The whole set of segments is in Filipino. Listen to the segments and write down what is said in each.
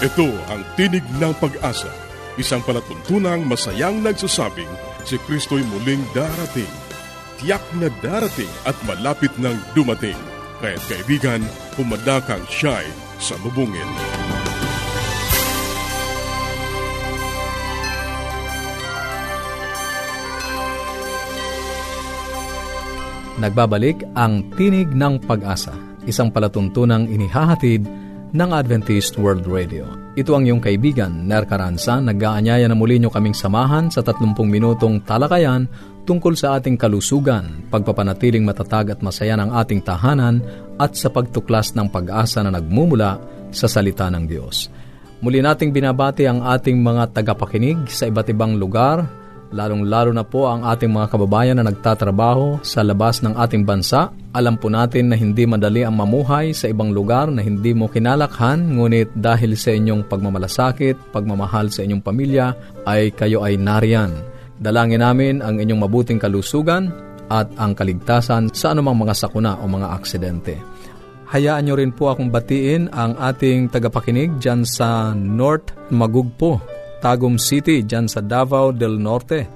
Ito ang Tinig ng Pag-asa, isang palatuntunang masayang nagsasabing si Kristo'y muling darating. Tiyak na darating at malapit nang dumating. Kaya't kaibigan, pumadakang siya'y sa lubungin. Nagbabalik ang Tinig ng Pag-asa, isang palatuntunang inihahatid ng Adventist World Radio. Ito ang iyong kaibigan, Ner Caranza, nag-aanyaya na muli niyo kaming samahan sa 30 minutong talakayan tungkol sa ating kalusugan, pagpapanatiling matatag at masaya ng ating tahanan at sa pagtuklas ng pag-asa na nagmumula sa salita ng Diyos. Muli nating binabati ang ating mga tagapakinig sa iba't ibang lugar lalong-lalo na po ang ating mga kababayan na nagtatrabaho sa labas ng ating bansa. Alam po natin na hindi madali ang mamuhay sa ibang lugar na hindi mo kinalakhan, ngunit dahil sa inyong pagmamalasakit, pagmamahal sa inyong pamilya, ay kayo ay nariyan. Dalangin namin ang inyong mabuting kalusugan at ang kaligtasan sa anumang mga sakuna o mga aksidente. Hayaan nyo rin po akong batiin ang ating tagapakinig dyan sa North Magugpo, Tagum City, dyan sa Davao del Norte.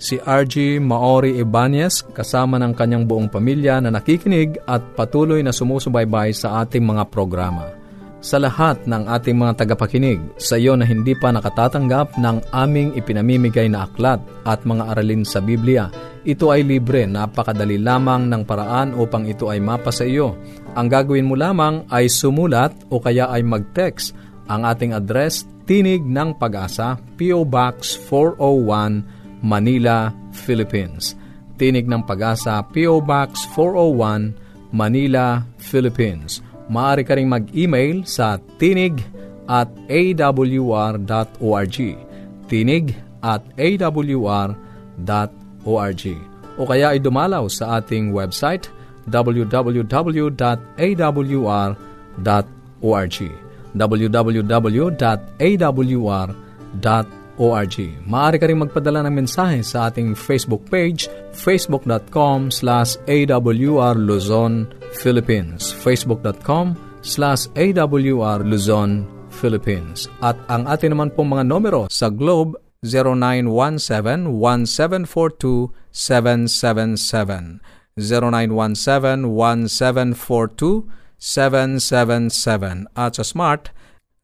Si RG Maori Ibanez kasama ng kanyang buong pamilya na nakikinig at patuloy na sumusubaybay sa ating mga programa. Sa lahat ng ating mga tagapakinig, sa iyo na hindi pa nakatatanggap ng aming ipinamimigay na aklat at mga aralin sa Biblia, ito ay libre, napakadali lamang ng paraan upang ito ay mapa sa iyo. Ang gagawin mo lamang ay sumulat o kaya ay mag-text. Ang ating address, Tinig ng Pag-asa, P.O. Box 401, Manila, Philippines. Tinig ng Pag-asa, P.O. Box 401, Manila, Philippines. Maaari ka rin mag-email sa tinig at awr.org. Tinig at awr.org. O kaya ay dumalaw sa ating website www.awr.org www.awr.org. Maaari ka rin magpadala ng mensahe sa ating Facebook page, facebook.com slash awr Luzon, Philippines. facebook.com slash awr Luzon, Philippines. At ang atin naman pong mga numero sa Globe 0917-1742-777. 0917-1742-777. 777 at sa Smart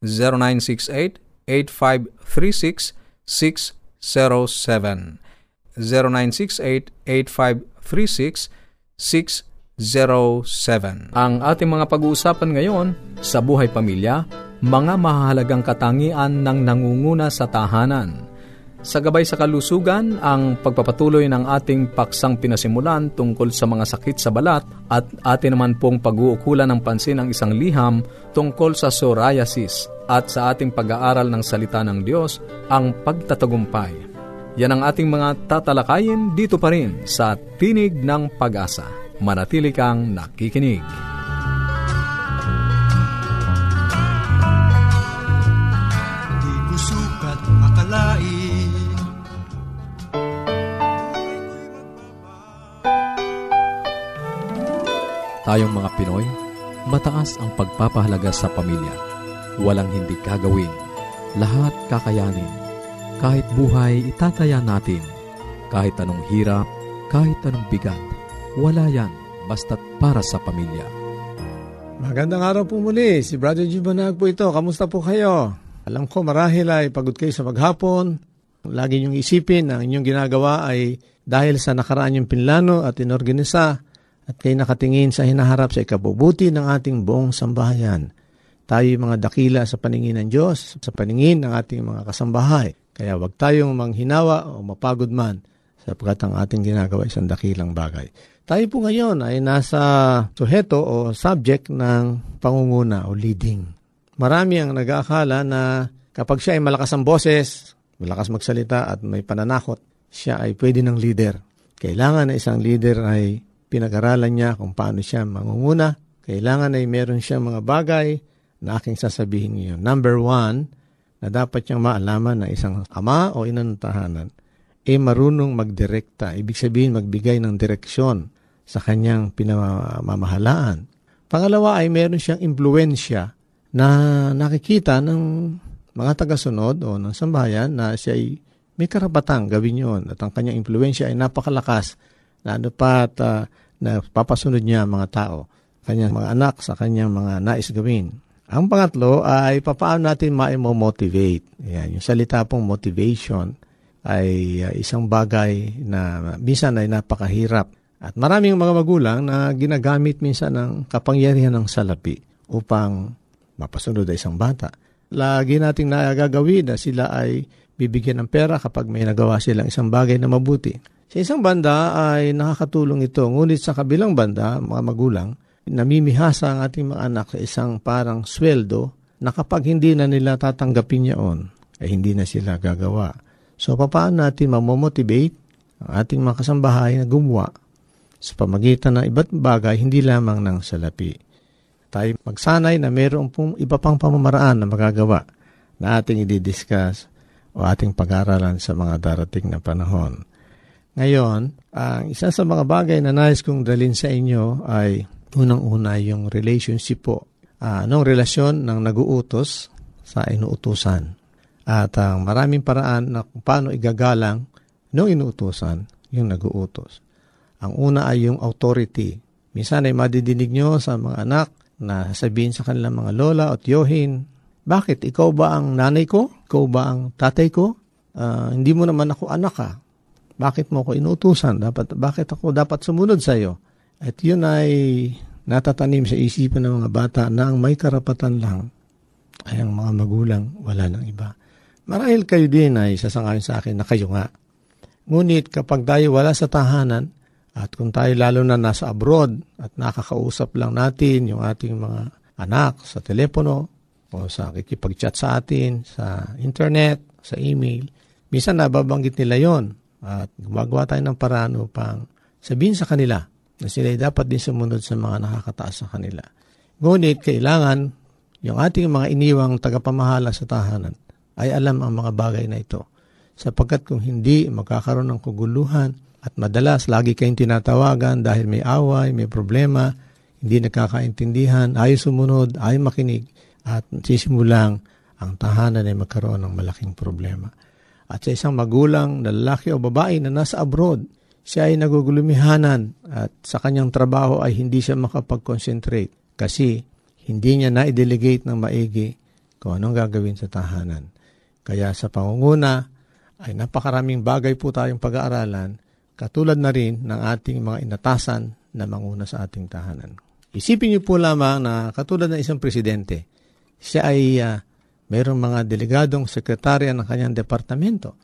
0968-8536-607 0968-8536-607 Ang ating mga pag-uusapan ngayon sa buhay pamilya, mga mahalagang katangian ng nangunguna sa tahanan – sa gabay sa kalusugan, ang pagpapatuloy ng ating paksang pinasimulan tungkol sa mga sakit sa balat at atin naman pong pag-uukulan ng pansin ang isang liham tungkol sa psoriasis at sa ating pag-aaral ng salita ng Diyos, ang pagtatagumpay. Yan ang ating mga tatalakayin dito pa rin sa Tinig ng Pag-asa. Manatili kang nakikinig. Tayong mga Pinoy, mataas ang pagpapahalaga sa pamilya. Walang hindi kagawin. Lahat kakayanin. Kahit buhay, itataya natin. Kahit anong hirap, kahit anong bigat. Wala yan, basta't para sa pamilya. Magandang araw po muli. Si Brother Gibanag po ito. Kamusta po kayo? Alam ko marahil ay pagod kayo sa maghapon. Lagi niyong isipin na inyong ginagawa ay dahil sa nakaraan yung pinlano at inorganisa at kayo nakatingin sa hinaharap sa ikabubuti ng ating buong sambahayan. Tayo mga dakila sa paningin ng Diyos, sa paningin ng ating mga kasambahay. Kaya wag tayong manghinawa o mapagod man sapagkat ang ating ginagawa isang dakilang bagay. Tayo po ngayon ay nasa suheto o subject ng pangunguna o leading. Marami ang nag-aakala na kapag siya ay malakas ang boses, malakas magsalita at may pananakot, siya ay pwede ng leader. Kailangan na isang leader ay pinag-aralan niya kung paano siya mangunguna. Kailangan ay meron siyang mga bagay na aking sasabihin ngayon. Number one, na dapat niyang maalaman na isang ama o ina ng tahanan ay marunong magdirekta. Ibig sabihin, magbigay ng direksyon sa kanyang pinamamahalaan. Pangalawa ay meron siyang impluensya na nakikita ng mga tagasunod o ng sambahayan na siya ay may karapatang gawin yon at ang kanyang impluensya ay napakalakas lalo pa at uh, na papasunod niya ang mga tao, kanyang mga anak sa kanyang mga nais gawin. Ang pangatlo ay papaano natin ma-motivate. Yan, yung salita pong motivation ay uh, isang bagay na minsan ay napakahirap. At maraming mga magulang na ginagamit minsan ng kapangyarihan ng salapi upang mapasunod ay isang bata. Lagi nating nagagawin na sila ay bibigyan ng pera kapag may nagawa silang isang bagay na mabuti. Sa isang banda ay nakakatulong ito, ngunit sa kabilang banda, mga magulang, namimihasa ang ating mga anak sa isang parang sweldo na kapag hindi na nila tatanggapin yaon, ay hindi na sila gagawa. So, paano natin mamomotivate ang ating mga kasambahay na gumawa sa pamagitan ng iba't bagay, hindi lamang ng salapi. Tayo magsanay na mayroon pong iba pang pamamaraan na magagawa na ating i-discuss o ating pag-aralan sa mga darating na panahon. Ngayon, ang isa sa mga bagay na nais kong dalin sa inyo ay unang-una yung relationship po. Uh, anong relasyon ng naguutos sa inuutusan? At ang uh, maraming paraan na kung paano igagalang ng inuutusan yung naguutos. Ang una ay yung authority. Minsan ay madidinig nyo sa mga anak na sabihin sa kanilang mga lola at yohin, bakit? Ikaw ba ang nanay ko? Ikaw ba ang tatay ko? Uh, hindi mo naman ako anak ka. Bakit mo ako inutusan? Dapat, bakit ako dapat sumunod sa iyo? At yun ay natatanim sa isipan ng mga bata na ang may karapatan lang ay ang mga magulang, wala nang iba. Marahil kayo din ay sasangayon sa akin na kayo nga. Ngunit kapag tayo wala sa tahanan, at kung tayo lalo na nasa abroad at nakakausap lang natin yung ating mga anak sa telepono, o sa kikipag-chat sa atin, sa internet, sa email, minsan nababanggit nila yon at gumagawa tayo ng paraan upang sabihin sa kanila na sila dapat din sumunod sa mga nakakataas sa kanila. Ngunit kailangan yung ating mga iniwang tagapamahala sa tahanan ay alam ang mga bagay na ito. Sapagkat kung hindi, magkakaroon ng kuguluhan at madalas lagi kayong tinatawagan dahil may away, may problema, hindi nakakaintindihan, ayaw sumunod, ayaw makinig at sisimulang ang tahanan ay magkaroon ng malaking problema. At sa isang magulang lalaki o babae na nasa abroad, siya ay nagugulumihanan at sa kanyang trabaho ay hindi siya makapag-concentrate kasi hindi niya na-delegate ng maigi kung anong gagawin sa tahanan. Kaya sa pangunguna ay napakaraming bagay po tayong pag-aaralan katulad na rin ng ating mga inatasan na manguna sa ating tahanan. Isipin niyo po lamang na katulad ng isang presidente, siya ay uh, mayroong mga delegadong sekretarya ng kanyang departamento.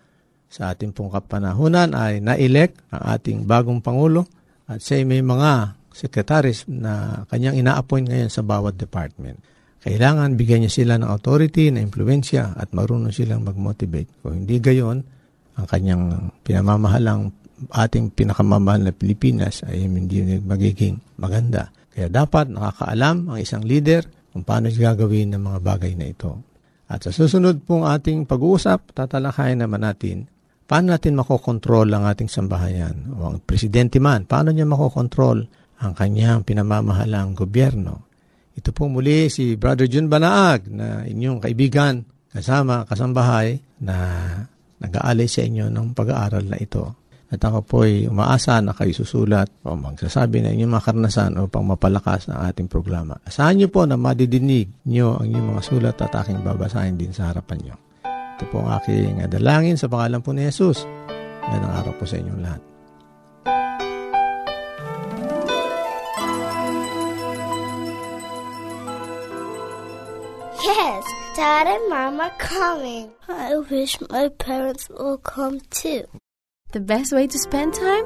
Sa ating pong kapanahunan ay na-elect ang ating bagong Pangulo at siya ay may mga sekretaris na kanyang ina-appoint ngayon sa bawat department. Kailangan bigyan niya sila ng authority, na impluensya at marunong silang mag-motivate. Kung hindi gayon, ang kanyang pinamamahalang ating pinakamamahal na Pilipinas ay hindi magiging maganda. Kaya dapat nakakaalam ang isang leader kung paano gagawin ng mga bagay na ito. At sa susunod pong ating pag-uusap, tatalakayin naman natin paano natin makokontrol ang ating sambahayan o ang presidente man, paano niya makokontrol ang kanyang pinamamahalang gobyerno. Ito po muli si Brother Jun Banaag na inyong kaibigan, kasama, kasambahay na nag-aalay sa inyo ng pag-aaral na ito. At ako po ay umaasa na kayo susulat o magsasabi na inyong mga karanasan upang mapalakas ang ating programa. Asahan niyo po na madidinig niyo ang inyong mga sulat at aking babasahin din sa harapan niyo. Ito po ang aking dalangin sa pangalan po ni Jesus. Yan ang araw po sa inyong lahat. Yes, Dad and Mom are coming. I wish my parents will come too. The best way to spend time?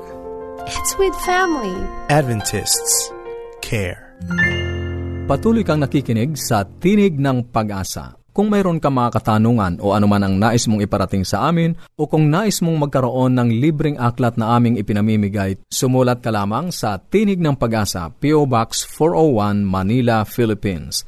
It's with family. Adventists care. Patuloy kang nakikinig sa Tinig ng Pag-asa. Kung mayroon ka mga katanungan o anuman ang nais mong iparating sa amin o kung nais mong magkaroon ng libreng aklat na aming ipinamimigay, sumulat ka lamang sa Tinig ng Pag-asa, P.O. Box 401, Manila, Philippines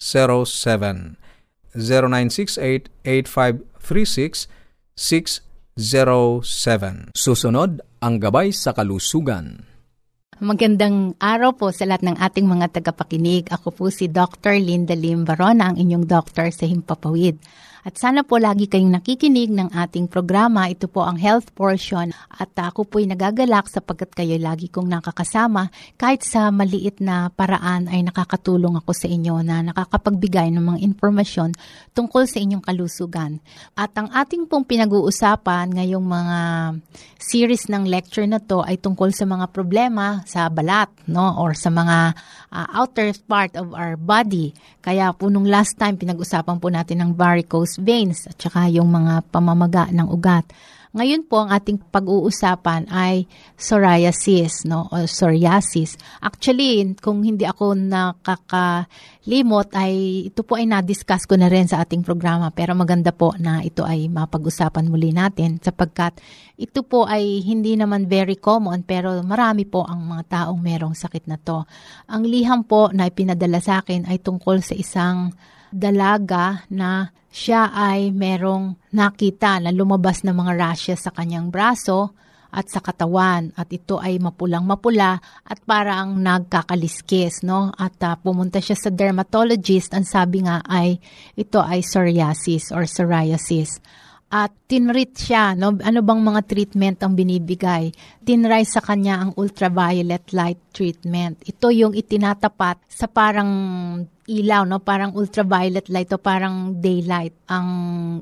0968-8536-607. 0968-8536-607. Susunod, ang gabay sa kalusugan. Magandang araw po sa lahat ng ating mga tagapakinig. Ako po si Dr. Linda Lim Barona, ang inyong doctor sa Himpapawid. At sana po lagi kayong nakikinig ng ating programa. Ito po ang health portion at ako po'y nagagalak sapagkat kayo lagi kong nakakasama. Kahit sa maliit na paraan ay nakakatulong ako sa inyo na nakakapagbigay ng mga informasyon tungkol sa inyong kalusugan. At ang ating pong pinag-uusapan ngayong mga series ng lecture na to ay tungkol sa mga problema sa balat no or sa mga uh, outer part of our body. Kaya po nung last time pinag-usapan po natin ng varicose varicose veins at saka yung mga pamamaga ng ugat. Ngayon po ang ating pag-uusapan ay psoriasis no o psoriasis. Actually, kung hindi ako nakakalimot ay ito po ay na-discuss ko na rin sa ating programa pero maganda po na ito ay mapag-usapan muli natin sapagkat ito po ay hindi naman very common pero marami po ang mga taong merong sakit na to. Ang liham po na ipinadala sa akin ay tungkol sa isang dalaga na siya ay merong nakita na lumabas na mga rashes sa kanyang braso at sa katawan. At ito ay mapulang mapula at parang nagkakaliskis no? At uh, pumunta siya sa dermatologist. Ang sabi nga ay ito ay psoriasis or psoriasis at tinreat siya. No? Ano bang mga treatment ang binibigay? Tinry sa kanya ang ultraviolet light treatment. Ito yung itinatapat sa parang ilaw, no? Parang ultraviolet light o parang daylight. Ang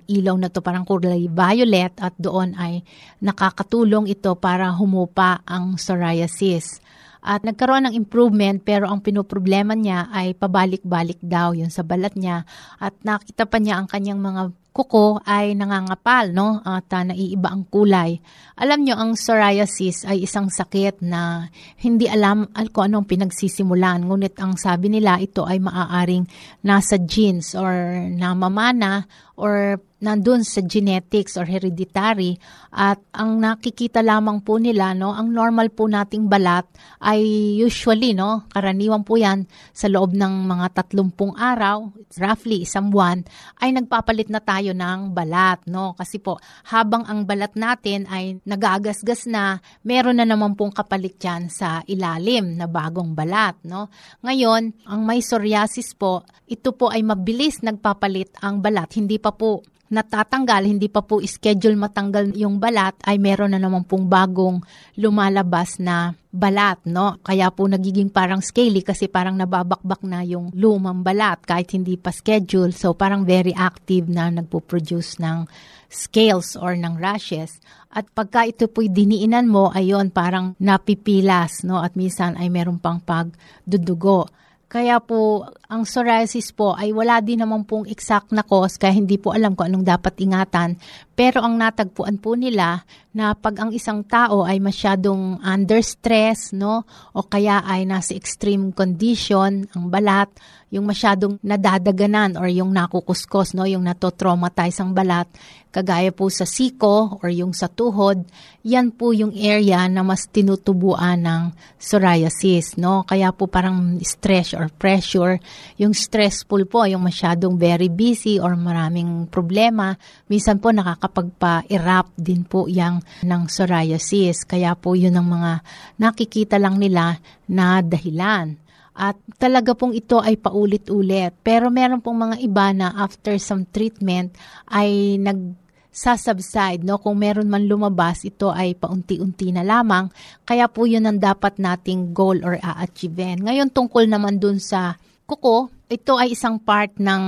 ilaw na to parang kulay violet at doon ay nakakatulong ito para humupa ang psoriasis. At nagkaroon ng improvement pero ang pinoproblema niya ay pabalik-balik daw yun sa balat niya. At nakita pa niya ang kanyang mga kuko ay nangangapal no? At uh, naiiba ang kulay. Alam nyo ang psoriasis ay isang sakit na hindi alam kung anong pinagsisimulan. Ngunit ang sabi nila ito ay maaaring nasa genes or namamana or nandun sa genetics or hereditary. At ang nakikita lamang po nila no? Ang normal po nating balat ay usually no? Karaniwan po yan sa loob ng mga 30 araw roughly isang buwan ay nagpapalit na tayo ng balat no? Kasi po habang ang balat natin ay nagagasgas na meron na naman pong kapalit yan sa ilalim na bagong balat no? Ngayon ang may psoriasis po ito po ay mabilis nagpapalit ang balat. Hindi pa po natatanggal, hindi pa po schedule matanggal yung balat, ay meron na naman pong bagong lumalabas na balat, no? Kaya po nagiging parang scaly kasi parang nababakbak na yung lumang balat kahit hindi pa schedule. So parang very active na nagpo-produce ng scales or ng rashes. At pagka ito po'y diniinan mo, ayon parang napipilas, no? At minsan ay meron pang pagdudugo. Kaya po, ang psoriasis po ay wala din naman pong exact na cause kaya hindi po alam kung anong dapat ingatan. Pero ang natagpuan po nila na pag ang isang tao ay masyadong under stress, no, o kaya ay nasa extreme condition, ang balat, yung masyadong nadadaganan or yung nakukuskos, no, yung nato-traumatize ang balat, kagaya po sa siko or yung sa tuhod, yan po yung area na mas tinutubuan ng psoriasis, no? Kaya po parang stress or pressure, yung stressful po, yung masyadong very busy or maraming problema, minsan po nakakapagpa-erupt din po yang ng psoriasis. Kaya po yun ang mga nakikita lang nila na dahilan. At talaga pong ito ay paulit-ulit. Pero meron pong mga iba na after some treatment ay nag sasubside, no? Kung meron man lumabas, ito ay paunti-unti na lamang. Kaya po yun ang dapat nating goal or a-achieve. Ngayon, tungkol naman dun sa kuko, ito ay isang part ng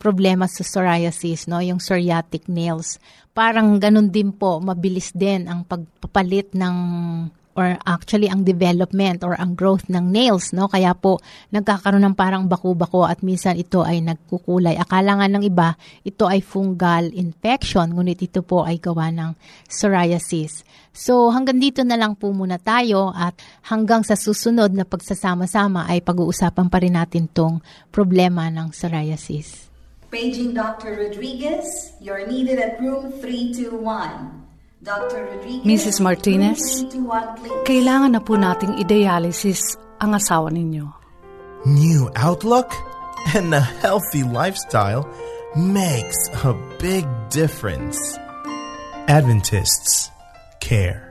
problema sa psoriasis, no? Yung psoriatic nails. Parang ganun din po, mabilis din ang pagpapalit ng or actually ang development or ang growth ng nails, no? Kaya po nagkakaroon ng parang baku-bako at minsan ito ay nagkukulay. Akala nga ng iba, ito ay fungal infection, ngunit ito po ay gawa ng psoriasis. So hanggang dito na lang po muna tayo at hanggang sa susunod na pagsasama-sama ay pag-uusapan pa rin natin tong problema ng psoriasis. Paging Dr. Rodriguez, you're needed at room 321. Dr. Rodriguez, Mrs. Martinez, room 321. Kailangan na po nating i-dialysis ang asawa ninyo. New outlook and a healthy lifestyle makes a big difference. Adventists care.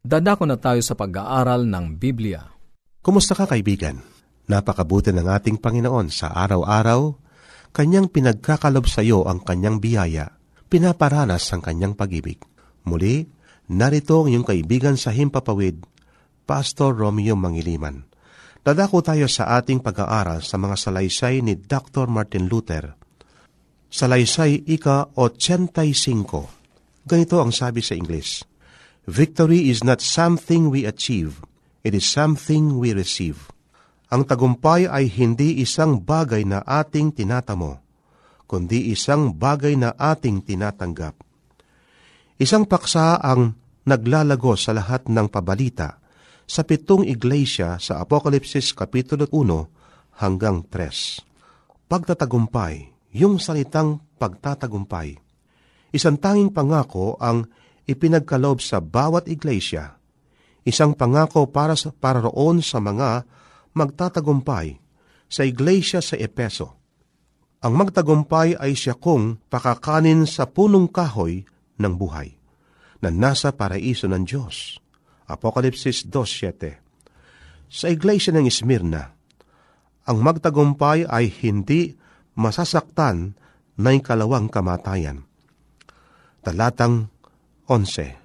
Dadako na tayo sa pag-aaral ng Biblia. Kumusta ka kaibigan? Napakabuti ng ating Panginoon sa araw-araw. Kanyang pinagkakalob sa iyo ang kanyang biyaya. Pinaparanas ang kanyang pag-ibig. Muli, narito ang iyong kaibigan sa Himpapawid, Pastor Romeo Mangiliman. Dadako tayo sa ating pag-aaral sa mga salaysay ni Dr. Martin Luther. Salaysay ika 85. Ganito ang sabi sa English. Victory is not something we achieve, it is something we receive. Ang tagumpay ay hindi isang bagay na ating tinatamo, kundi isang bagay na ating tinatanggap. Isang paksa ang naglalago sa lahat ng pabalita sa pitong iglesia sa Apokalipsis Kapitulo 1 hanggang 3. Pagtatagumpay, yung salitang pagtatagumpay. Isang tanging pangako ang ipinagkalob sa bawat iglesia, isang pangako para, sa, para roon sa mga magtatagumpay sa iglesia sa Epeso. Ang magtagumpay ay siya kung pakakanin sa punong kahoy ng buhay na nasa paraiso ng Diyos. Apokalipsis 2.7 Sa iglesia ng Smyrna, ang magtagumpay ay hindi masasaktan ng kalawang kamatayan. Talatang 11.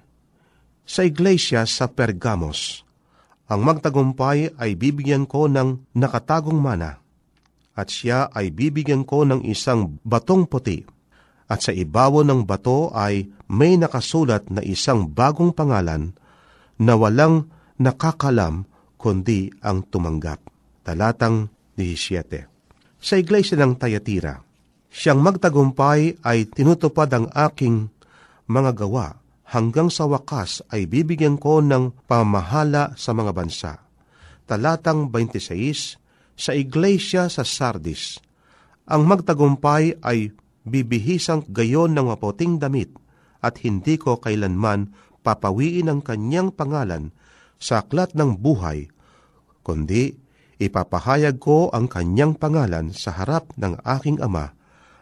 Sa iglesia sa Pergamos, ang magtagumpay ay bibigyan ko ng nakatagong mana, at siya ay bibigyan ko ng isang batong puti, at sa ibawo ng bato ay may nakasulat na isang bagong pangalan na walang nakakalam kundi ang tumanggap. Talatang 17. Sa iglesia ng Tayatira, siyang magtagumpay ay tinutupad ang aking mga gawa hanggang sa wakas ay bibigyan ko ng pamahala sa mga bansa. Talatang 26, sa iglesia sa Sardis, ang magtagumpay ay bibihisang gayon ng maputing damit at hindi ko kailanman papawiin ang kanyang pangalan sa aklat ng buhay, kundi ipapahayag ko ang kanyang pangalan sa harap ng aking ama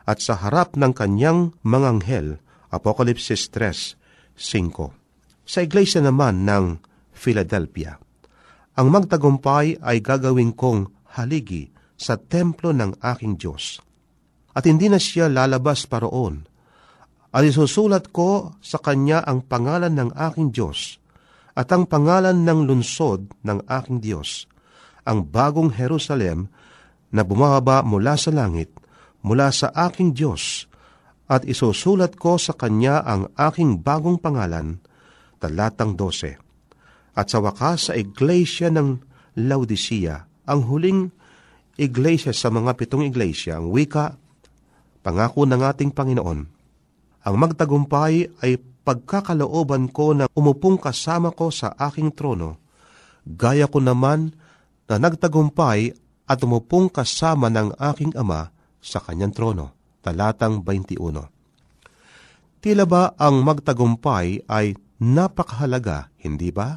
at sa harap ng kanyang mga anghel, Apokalipsis 3, 5. Sa iglesia naman ng Philadelphia, ang magtagumpay ay gagawin kong haligi sa templo ng aking Diyos. At hindi na siya lalabas paroon. At isusulat ko sa kanya ang pangalan ng aking Diyos at ang pangalan ng lunsod ng aking Diyos, ang bagong Jerusalem na bumababa mula sa langit, mula sa aking Diyos, at isusulat ko sa kanya ang aking bagong pangalan, talatang 12. At sa wakas sa iglesia ng Laodicea, ang huling iglesia sa mga pitong iglesia, ang wika, pangako ng ating Panginoon. Ang magtagumpay ay pagkakalooban ko na umupong kasama ko sa aking trono, gaya ko naman na nagtagumpay at umupong kasama ng aking ama sa kanyang trono. Talatang 21 Tila ba ang magtagumpay ay napakahalaga, hindi ba?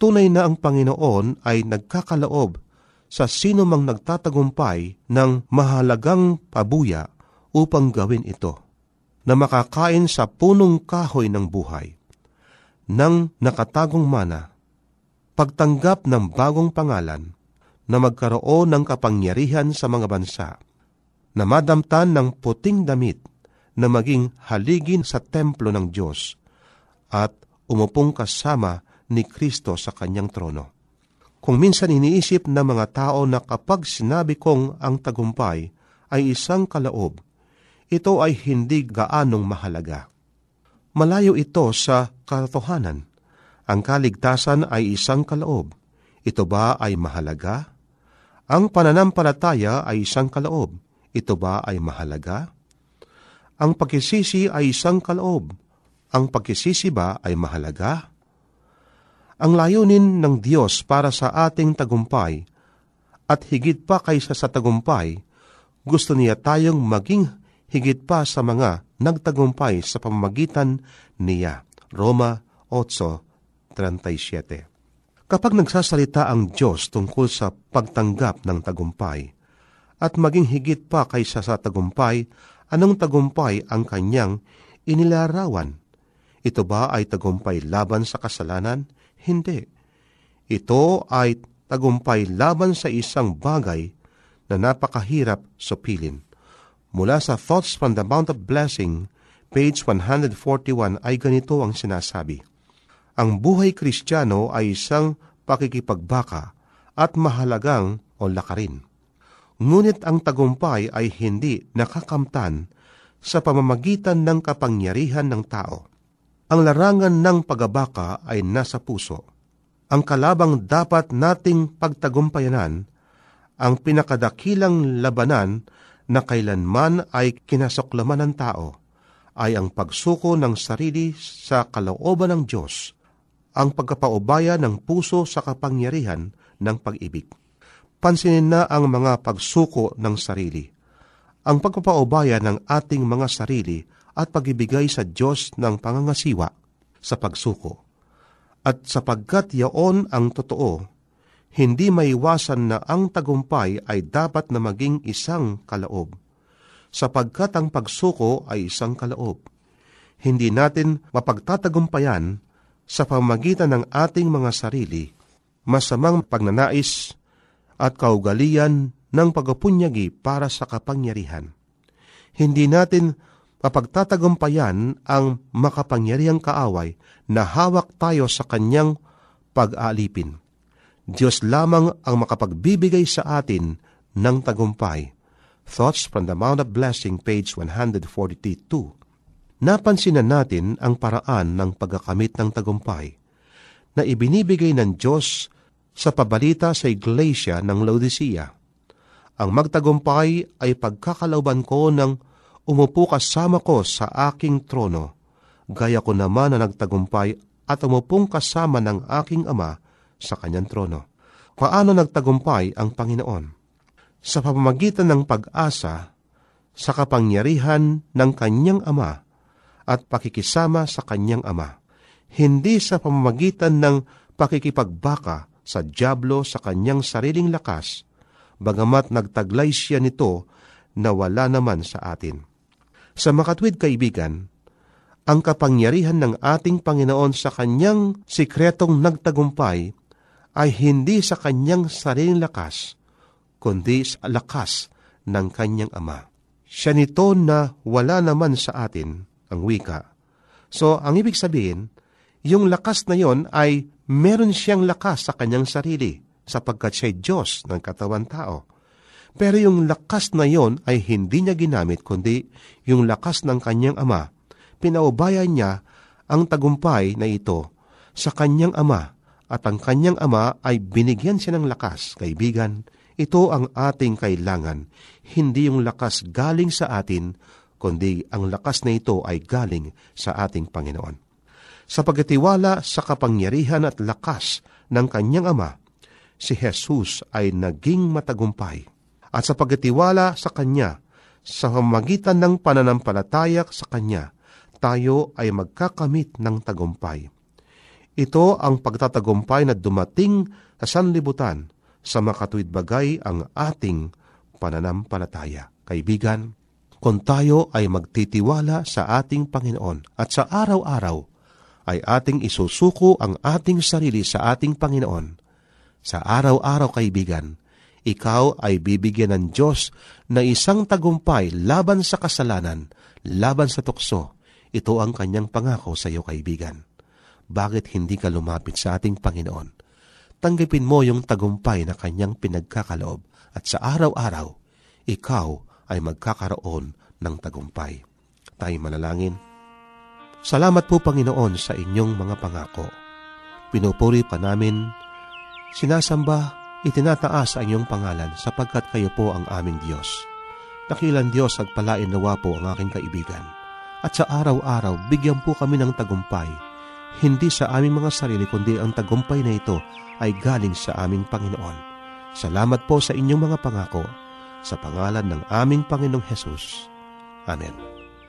Tunay na ang Panginoon ay nagkakaloob sa sino mang nagtatagumpay ng mahalagang pabuya upang gawin ito, na makakain sa punong kahoy ng buhay, ng nakatagong mana, pagtanggap ng bagong pangalan, na magkaroon ng kapangyarihan sa mga bansa, na madamtan ng puting damit, na maging haligin sa templo ng Diyos, at umupong kasama ni Kristo sa kanyang trono. Kung minsan iniisip ng mga tao na kapag sinabi kong ang tagumpay ay isang kalaob, ito ay hindi gaanong mahalaga. Malayo ito sa katotohanan. Ang kaligtasan ay isang kalaob. Ito ba ay mahalaga? Ang pananampalataya ay isang kalaob. Ito ba ay mahalaga? Ang pagkisisi ay isang kalaob. Ang pagkisisi ba ay mahalaga? Ang layunin ng Diyos para sa ating tagumpay at higit pa kaysa sa tagumpay, gusto niya tayong maging higit pa sa mga nagtagumpay sa pamamagitan niya. Roma 8.37 Kapag nagsasalita ang Diyos tungkol sa pagtanggap ng tagumpay, at maging higit pa kaysa sa tagumpay, anong tagumpay ang kanyang inilarawan? Ito ba ay tagumpay laban sa kasalanan? Hindi. Ito ay tagumpay laban sa isang bagay na napakahirap supilin. Mula sa Thoughts from the Mount of Blessing, page 141 ay ganito ang sinasabi. Ang buhay kristyano ay isang pakikipagbaka at mahalagang o lakarin. Ngunit ang tagumpay ay hindi nakakamtan sa pamamagitan ng kapangyarihan ng tao. Ang larangan ng pagabaka ay nasa puso. Ang kalabang dapat nating pagtagumpayanan, ang pinakadakilang labanan na kailanman ay kinasoklaman ng tao, ay ang pagsuko ng sarili sa kalooban ng Diyos ang pagkapaubaya ng puso sa kapangyarihan ng pag-ibig. Pansinin na ang mga pagsuko ng sarili, ang pagpapaubaya ng ating mga sarili at pagibigay sa Diyos ng pangangasiwa sa pagsuko. At sapagkat yaon ang totoo, hindi maiwasan na ang tagumpay ay dapat na maging isang kalaob, sapagkat ang pagsuko ay isang kalaob. Hindi natin mapagtatagumpayan sa pamagitan ng ating mga sarili, masamang pagnanais at kaugalian ng pagapunyagi para sa kapangyarihan. Hindi natin mapagtatagumpayan ang makapangyarihang kaaway na hawak tayo sa kanyang pag-aalipin. Diyos lamang ang makapagbibigay sa atin ng tagumpay. Thoughts from the Mount of Blessing, page 142 napansin na natin ang paraan ng pagkakamit ng tagumpay na ibinibigay ng Diyos sa pabalita sa iglesia ng Laodicea. Ang magtagumpay ay pagkakalauban ko ng umupo kasama ko sa aking trono, gaya ko naman na nagtagumpay at umupong kasama ng aking ama sa kanyang trono. Paano nagtagumpay ang Panginoon? Sa pamamagitan ng pag-asa sa kapangyarihan ng kanyang ama at pakikisama sa kanyang ama, hindi sa pamamagitan ng pakikipagbaka sa Diablo sa kanyang sariling lakas, bagamat nagtaglay siya nito na wala naman sa atin. Sa makatwid kaibigan, ang kapangyarihan ng ating Panginoon sa kanyang sikretong nagtagumpay ay hindi sa kanyang sariling lakas, kundi sa lakas ng kanyang Ama. Siya nito na wala naman sa atin, ang wika. So, ang ibig sabihin, yung lakas na yon ay meron siyang lakas sa kanyang sarili sapagkat siya Diyos ng katawan tao. Pero yung lakas na yon ay hindi niya ginamit kundi yung lakas ng kanyang ama. Pinaubayan niya ang tagumpay na ito sa kanyang ama at ang kanyang ama ay binigyan siya ng lakas. Kaibigan, ito ang ating kailangan, hindi yung lakas galing sa atin, kundi ang lakas na ito ay galing sa ating Panginoon. Sa pagkatiwala sa kapangyarihan at lakas ng kanyang ama, si Jesus ay naging matagumpay. At sa pagkatiwala sa Kanya, sa magitan ng pananampalataya sa Kanya, tayo ay magkakamit ng tagumpay. Ito ang pagtatagumpay na dumating sa sanlibutan sa makatuwid bagay ang ating pananampalataya. Kaibigan, kung tayo ay magtitiwala sa ating Panginoon at sa araw-araw ay ating isusuko ang ating sarili sa ating Panginoon, sa araw-araw kaibigan, ikaw ay bibigyan ng Diyos na isang tagumpay laban sa kasalanan, laban sa tukso. Ito ang kanyang pangako sa iyo kaibigan. Bakit hindi ka lumapit sa ating Panginoon? Tanggapin mo yung tagumpay na kanyang pinagkakaloob at sa araw-araw, ikaw ay magkakaroon ng tagumpay. Tayo manalangin. Salamat po Panginoon sa inyong mga pangako. Pinupuri pa namin, sinasamba, itinataas ang inyong pangalan sapagkat kayo po ang aming Diyos. Dakilan Diyos at palain nawa po ang aking kaibigan. At sa araw-araw, bigyan po kami ng tagumpay. Hindi sa aming mga sarili, kundi ang tagumpay na ito ay galing sa aming Panginoon. Salamat po sa inyong mga pangako. Sa pangalan ng aming Panginoong Hesus. Amen.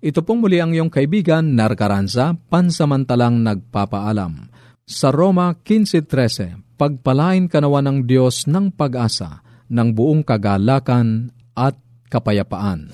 ito pong muli ang iyong kaibigan, Narcaranza, pansamantalang nagpapaalam. Sa Roma 15.13, pagpalain kanawa ng Diyos ng pag-asa, ng buong kagalakan at kapayapaan.